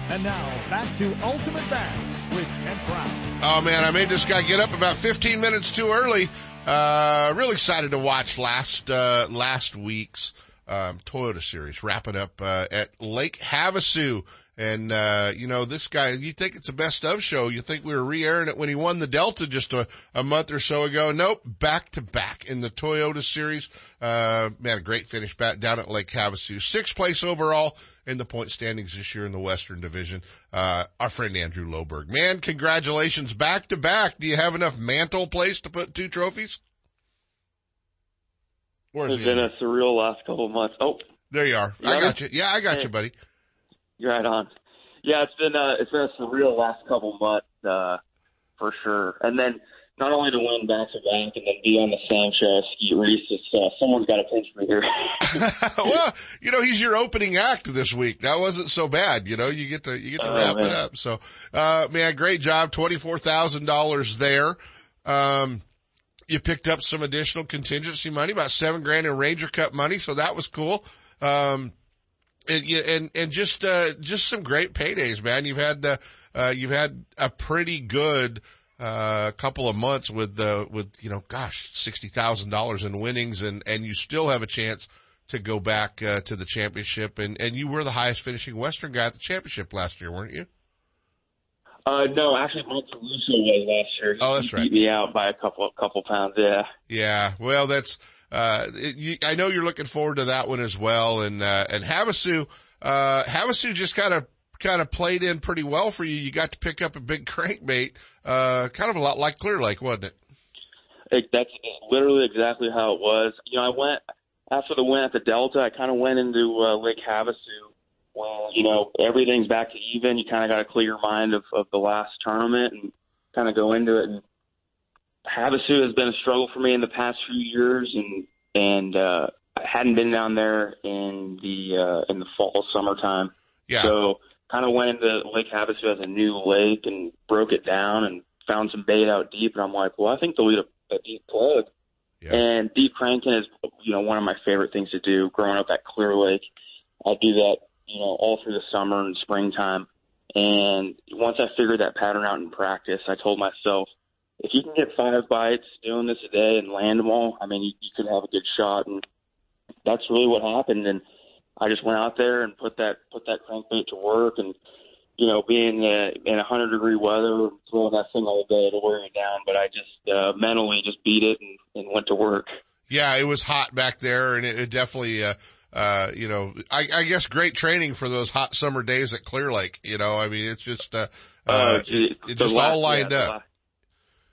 And now back to Ultimate Bass with Kent Brown. Oh man, I made this guy get up about 15 minutes too early. Uh, really excited to watch last, uh, last week's, um, Toyota series wrapping up, uh, at Lake Havasu. And, uh, you know, this guy, you think it's a best of show. You think we were re-airing it when he won the Delta just a, a month or so ago. Nope. Back to back in the Toyota series. Uh, man, a great finish back down at Lake Havasu. Sixth place overall in the point standings this year in the Western Division. Uh, our friend Andrew Loberg. Man, congratulations back to back. Do you have enough mantle place to put two trophies? Where's it's been a surreal last couple of months. Oh, there you are. You I got you. Yeah, I got hey. you, buddy. You're right on. Yeah, it's been uh, it's been a surreal last couple months uh, for sure. And then not only to win back to back and then be on the same show as Skeet Reese, it's, uh, someone's got to pinch me here. well, you know, he's your opening act this week. That wasn't so bad. You know, you get to you get to oh, wrap man. it up. So, uh, man, great job. Twenty four thousand dollars there. Um, you picked up some additional contingency money, about seven grand in Ranger Cup money, so that was cool. Um, and and and just uh, just some great paydays, man. You've had uh, uh, you've had a pretty good uh, couple of months with uh, with you know, gosh, sixty thousand dollars in winnings, and and you still have a chance to go back uh, to the championship. And and you were the highest finishing Western guy at the championship last year, weren't you? Uh, no, actually, Mike Caruso was last year. Oh, that's he right. Beat me out by a couple, couple pounds. Yeah. Yeah. Well, that's uh, it, you, I know you're looking forward to that one as well. And, uh, and Havasu, uh, Havasu just kind of, kind of played in pretty well for you. You got to pick up a big crankbait, uh, kind of a lot like Clear Lake, wasn't it? it that's literally exactly how it was. You know, I went, after the win at the Delta, I kind of went into, uh, Lake Havasu. Well, you know, everything's back to even. You kind of got to clear your mind of, of the last tournament and kind of go into it and Havasu has been a struggle for me in the past few years, and and uh, I hadn't been down there in the uh, in the fall summertime. Yeah. So kind of went into Lake Havasu as a new lake and broke it down and found some bait out deep, and I'm like, well, I think they'll eat a, a deep plug. Yeah. And deep cranking is, you know, one of my favorite things to do. Growing up at Clear Lake, I do that, you know, all through the summer and springtime. And once I figured that pattern out in practice, I told myself, if you can get five bites doing this a day and land them all, I mean, you, you could have a good shot. And that's really what happened. And I just went out there and put that put that crankbait to work. And you know, being uh, in a hundred degree weather, throwing that thing all day to wear you down. But I just uh, mentally just beat it and, and went to work. Yeah, it was hot back there, and it, it definitely. Uh, uh, you know, I, I guess great training for those hot summer days at Clear Lake. You know, I mean, it's just, uh, uh, uh it, it just last, all lined yeah, up.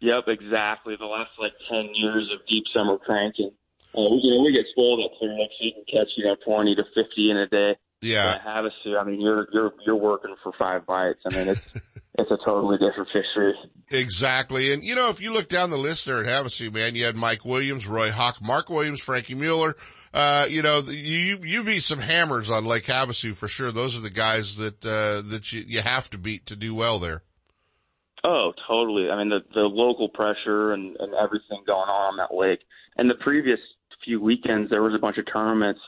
Yep, exactly. The last like ten years of deep summer cranking. Uh, you know, we get spoiled at Clear Lake, so you can catch you know twenty to fifty in a day. Yeah, but Havasu. I mean, you're you're you're working for five bites. I mean, it's it's a totally different fishery. Exactly, and you know, if you look down the list there at Havasu, man, you had Mike Williams, Roy Hawk, Mark Williams, Frankie Mueller. Uh, you know, you you beat some hammers on Lake Havasu for sure. Those are the guys that uh, that you you have to beat to do well there. Oh, totally. I mean, the the local pressure and and everything going on on that lake. And the previous few weekends, there was a bunch of tournaments.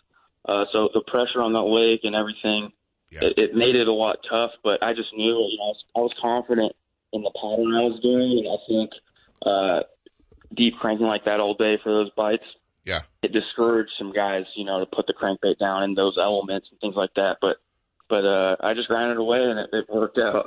Uh, so the pressure on that lake and everything, yeah. it, it made it a lot tough. But I just knew, you know, I was, I was confident in the pattern I was doing, and I think uh, deep cranking like that all day for those bites. Yeah, it discouraged some guys, you know, to put the crankbait down in those elements and things like that. But but uh, I just ran it away and it, it worked out.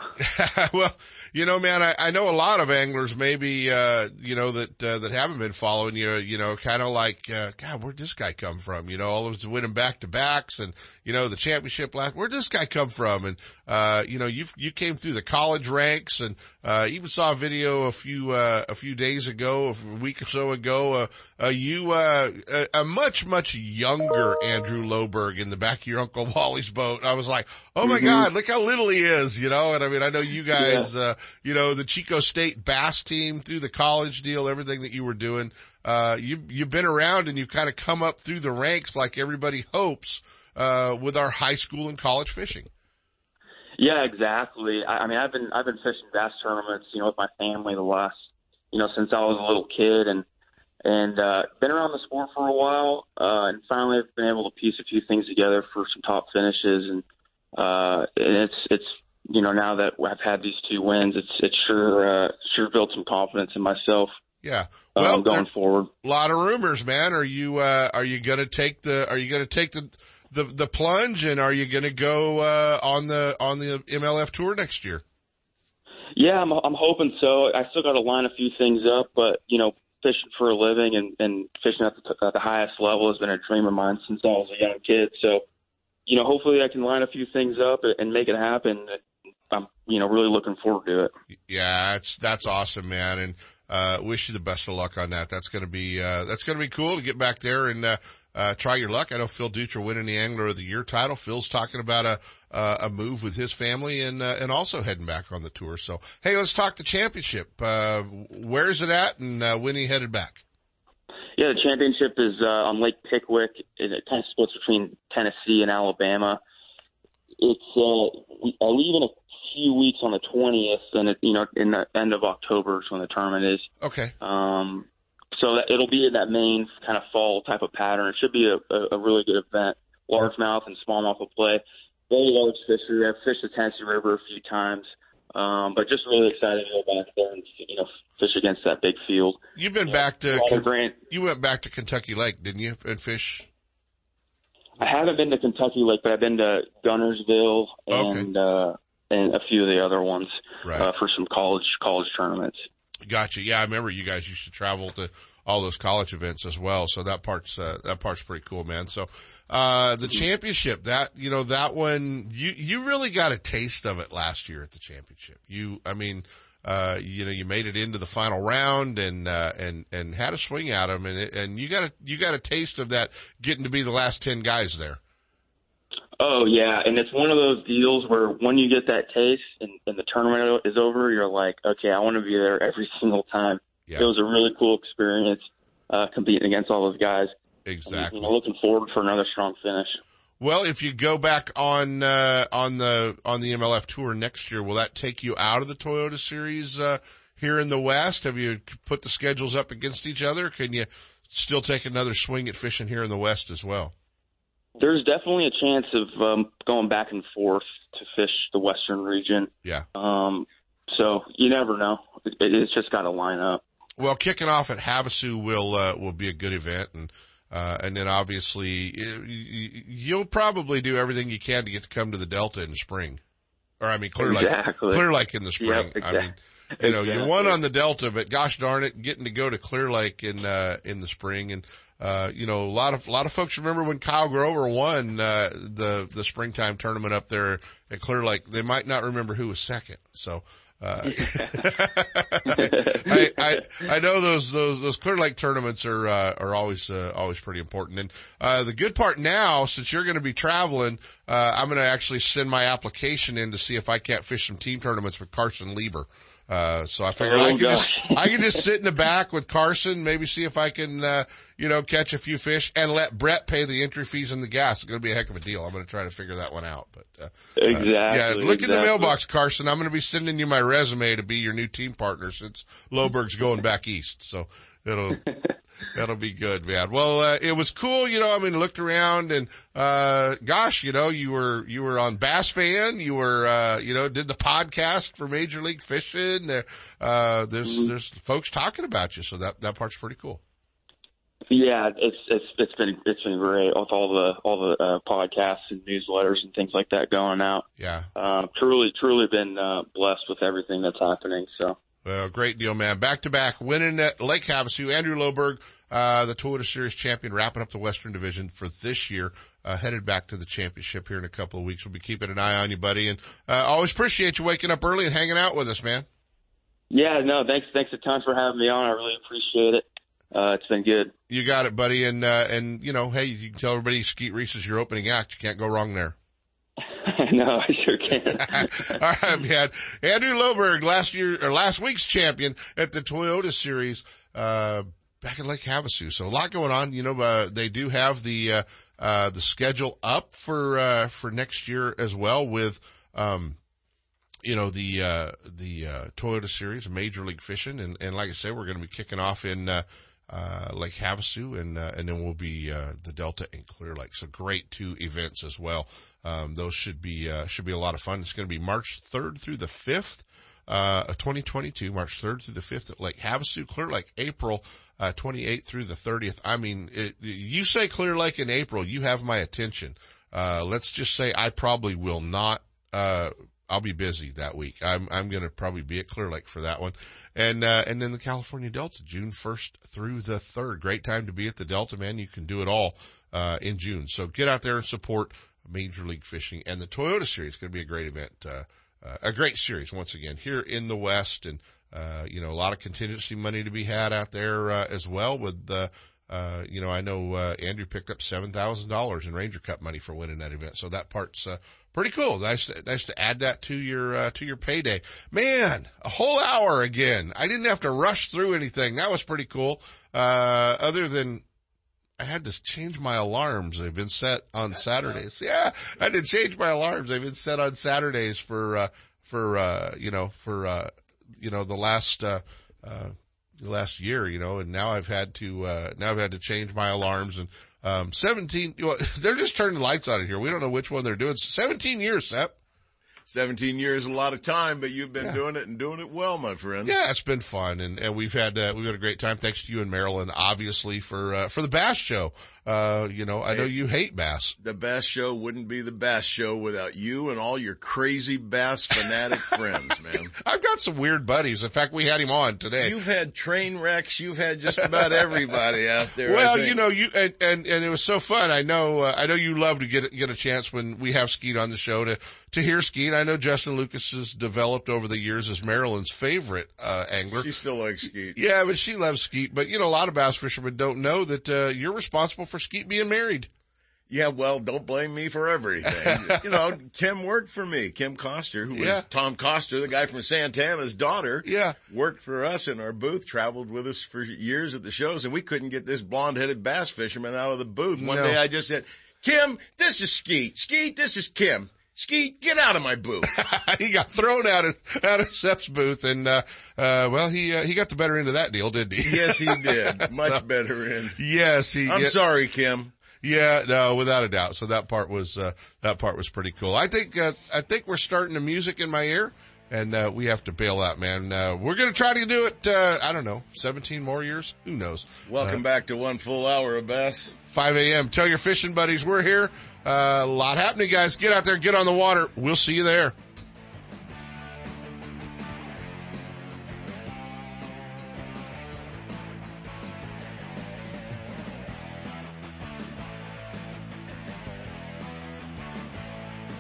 well, you know, man, I, I know a lot of anglers maybe, uh, you know, that, uh, that haven't been following you, you know, kind of like, uh, God, where'd this guy come from? You know, all of us winning back to backs and, you know, the championship last, where'd this guy come from? And, uh, you know, you, you came through the college ranks and, uh, even saw a video a few, uh, a few days ago, a week or so ago, uh, uh, you, uh, a, a much, much younger Andrew Loberg in the back of your Uncle Wally's boat. I was like, oh my mm-hmm. God, look how little he is, you know? And I mean, I know you guys, yeah. uh, you know, the Chico State bass team through the college deal, everything that you were doing, uh, you, you've been around and you've kind of come up through the ranks like everybody hopes. uh, with our high school and college fishing. Yeah, exactly. I, I mean, I've been I've been fishing bass tournaments, you know, with my family the last, you know, since I was a little kid, and and uh, been around the sport for a while, uh, and finally I've been able to piece a few things together for some top finishes, and uh, it's it's you know now that I've had these two wins, it's it's sure uh, sure built some confidence in myself. Yeah. Well, um, going forward, a lot of rumors, man. Are you uh, are you going to take the are you going to take the the the plunge, and are you going to go uh, on the on the MLF tour next year? Yeah, I'm I'm hoping so. I still got to line a few things up, but you know, fishing for a living and, and fishing at the, at the highest level has been a dream of mine since I was a young kid. So, you know, hopefully I can line a few things up and make it happen. I'm, you know, really looking forward to it. Yeah, that's that's awesome, man, and uh, wish you the best of luck on that. That's gonna be uh, that's gonna be cool to get back there and uh, uh, try your luck. I know Phil Dutra winning the Angler of the Year title. Phil's talking about a uh, a move with his family and uh, and also heading back on the tour. So hey, let's talk the championship. Uh, where's it at, and uh, when he headed back? Yeah, the championship is uh, on Lake Pickwick. It, kind of splits between Tennessee and Alabama. It's uh, I leave in a few weeks on the twentieth, and it, you know, in the end of October is when the tournament is. Okay. Um, so that it'll be in that main kind of fall type of pattern. It should be a, a, a really good event. Largemouth and smallmouth will play. Very large fishery. I've fished the Tennessee River a few times. Um, but just really excited to go back there and you know fish against that big field. You've been back to Con- you went back to Kentucky Lake, didn't you, and fish? I haven't been to Kentucky Lake, but I've been to Guntersville and okay. uh, and a few of the other ones right. uh, for some college college tournaments. Gotcha. Yeah, I remember you guys used to travel to all those college events as well. So that part's uh, that part's pretty cool, man. So uh, the championship, that you know, that one, you you really got a taste of it last year at the championship. You, I mean, uh, you know, you made it into the final round and uh, and and had a swing at them, and it, and you got a you got a taste of that getting to be the last ten guys there. Oh yeah, and it's one of those deals where when you get that taste and, and the tournament is over, you're like, okay, I want to be there every single time. Yeah. It was a really cool experience uh, competing against all those guys. Exactly. Looking forward for another strong finish. Well, if you go back on uh, on the on the MLF tour next year, will that take you out of the Toyota Series uh, here in the West? Have you put the schedules up against each other? Can you still take another swing at fishing here in the West as well? There's definitely a chance of um, going back and forth to fish the Western region. Yeah. Um, so you never know. It, it's just got to line up. Well, kicking off at Havasu will uh, will be a good event, and uh, and then obviously you'll probably do everything you can to get to come to the Delta in the spring, or I mean Clear Lake, exactly. Clear Lake in the spring. Yep, exactly. I mean, you know, exactly. you won on the Delta, but gosh darn it, getting to go to Clear Lake in uh, in the spring and uh, you know, a lot of, a lot of folks remember when Kyle Grover won, uh, the, the springtime tournament up there at Clear Lake. They might not remember who was second. So, uh, I, I, I know those, those, those Clear Lake tournaments are, uh, are always, uh, always pretty important. And, uh, the good part now, since you're going to be traveling, uh, I'm going to actually send my application in to see if I can't fish some team tournaments with Carson Lieber. Uh, so I figured I could just, I could just sit in the back with Carson, maybe see if I can, uh, you know, catch a few fish and let Brett pay the entry fees and the gas. It's going to be a heck of a deal. I'm going to try to figure that one out, but, uh, Exactly. uh, yeah, look in the mailbox, Carson. I'm going to be sending you my resume to be your new team partner since Loberg's going back east. So it'll, that'll be good, man. Well, uh, it was cool. You know, I mean, looked around and, uh, gosh, you know, you were, you were on Bass Fan. You were, uh, you know, did the podcast for Major League Fishing. There, uh, there's, there's folks talking about you. So that, that part's pretty cool. Yeah, it's it's it's been it's been great with all the all the uh, podcasts and newsletters and things like that going out. Yeah. Um, truly, truly been uh, blessed with everything that's happening. So Well, great deal, man. Back to back winning at Lake Havasu. Andrew Loberg, uh, the Toyota Series champion, wrapping up the Western Division for this year. Uh, headed back to the championship here in a couple of weeks. We'll be keeping an eye on you, buddy. And, uh, always appreciate you waking up early and hanging out with us, man. yeah, no, thanks thanks a ton for having me on. I really appreciate it. Uh, it's been good. You got it, buddy. And, uh, and, you know, hey, you can tell everybody Skeet Reese is your opening act. You can't go wrong there. No, I sure can. All right, man. Andrew Loberg, last year, or last week's champion at the Toyota Series, uh, back in Lake Havasu. So a lot going on. You know, uh, they do have the, uh, uh, the schedule up for, uh, for next year as well with, um, you know, the, uh, the, uh, Toyota series, Major League Fishing. And, and like I said, we're going to be kicking off in, uh, uh, Lake Havasu and, uh, and then we'll be, uh, the Delta and Clear Lake. So great two events as well. Um, those should be, uh, should be a lot of fun. It's going to be March 3rd through the 5th, uh, of 2022, March 3rd through the 5th at Lake Havasu, Clear Lake, April, uh, 28th through the 30th. I mean, it, you say Clear Lake in April, you have my attention. Uh, let's just say I probably will not, uh, I'll be busy that week. I'm, I'm going to probably be at Clear Lake for that one. And, uh, and then the California Delta, June 1st through the 3rd. Great time to be at the Delta, man. You can do it all, uh, in June. So get out there and support Major League Fishing and the Toyota Series. It's going to be a great event, uh, uh, a great series once again here in the West and, uh, you know, a lot of contingency money to be had out there, uh, as well with, the, uh, you know, I know, uh, Andrew picked up $7,000 in Ranger Cup money for winning that event. So that part's, pretty cool. Nice, nice to add that to your, uh, to your payday. Man, a whole hour again. I didn't have to rush through anything. That was pretty cool. Uh, other than, I had to change my alarms. They've been set on Saturdays. Yeah, I had to change my alarms. They've been set on Saturdays for, uh, for, uh, you know, for, uh, you know, the last, uh, uh, last year, you know, and now I've had to, uh, now I've had to change my alarms and, um, 17, you know, they're just turning lights on in here. We don't know which one they're doing. 17 years, Sep. 17 years, a lot of time, but you've been Yeah. doing it and doing it well, my friend. Yeah, it's been fun, and, and we've had uh, we've had a great time. Thanks to you and Marilyn, obviously for uh, for the Bass Show. Uh, you know, I know you hate bass. The Bass Show wouldn't be the Bass Show without you and all your crazy bass fanatic friends, man. I've got some weird buddies. In fact, we had him on today. You've had train wrecks. You've had just about everybody out there. Well, you know, you and, and and it was so fun. I know, uh, I know you love to get get a chance when we have Skeet on the show to to hear Skeet. I know Justin Lucas has developed over the years as Marilyn's favorite uh, angler. She still likes skeet. Yeah, but she loves Skeet. But you know, a lot of bass fishermen don't know that uh, you're responsible for Skeet being married. Yeah, well, don't blame me for everything. you know, Kim worked for me. Kim Coster, who Yeah. was Tom Coster, the guy from Santana's daughter. Yeah. Worked for us in our booth, traveled with us for years at the shows, and we couldn't get this blonde-headed bass fisherman out of the booth. One No. day I just said, Kim, this is Skeet. Skeet, this is Kim. Skeet, get out of my booth. he got thrown out of out of Sep's booth, and uh, uh, well, he uh, he got the better end of that deal, didn't he? yes, he did. Much So- better in. Yes, he. I'm yeah. sorry, Kim. Yeah, no, without a doubt. So that part was uh, that part was pretty cool. I think uh, I think we're starting the music in my ear, and uh, we have to bail out, man. Uh, we're gonna try to do it. Uh, I don't know, seventeen more years. Who knows? Welcome Uh, back to one full hour of bass. 5 a.m. Tell your fishing buddies we're here. Uh, a lot happening, guys. Get out there, get on the water. We'll see you there.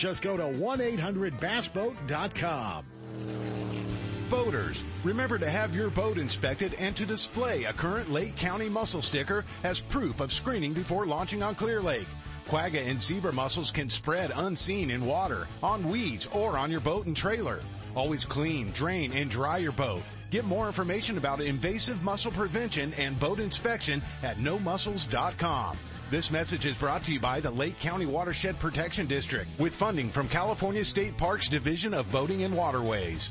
just go to 1-800bassboat.com. Boaters, remember to have your boat inspected and to display a current Lake County mussel sticker as proof of screening before launching on Clear Lake. Quagga and zebra mussels can spread unseen in water, on weeds, or on your boat and trailer. Always clean, drain, and dry your boat. Get more information about invasive mussel prevention and boat inspection at nomussels.com. This message is brought to you by the Lake County Watershed Protection District with funding from California State Parks Division of Boating and Waterways.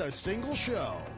a single show.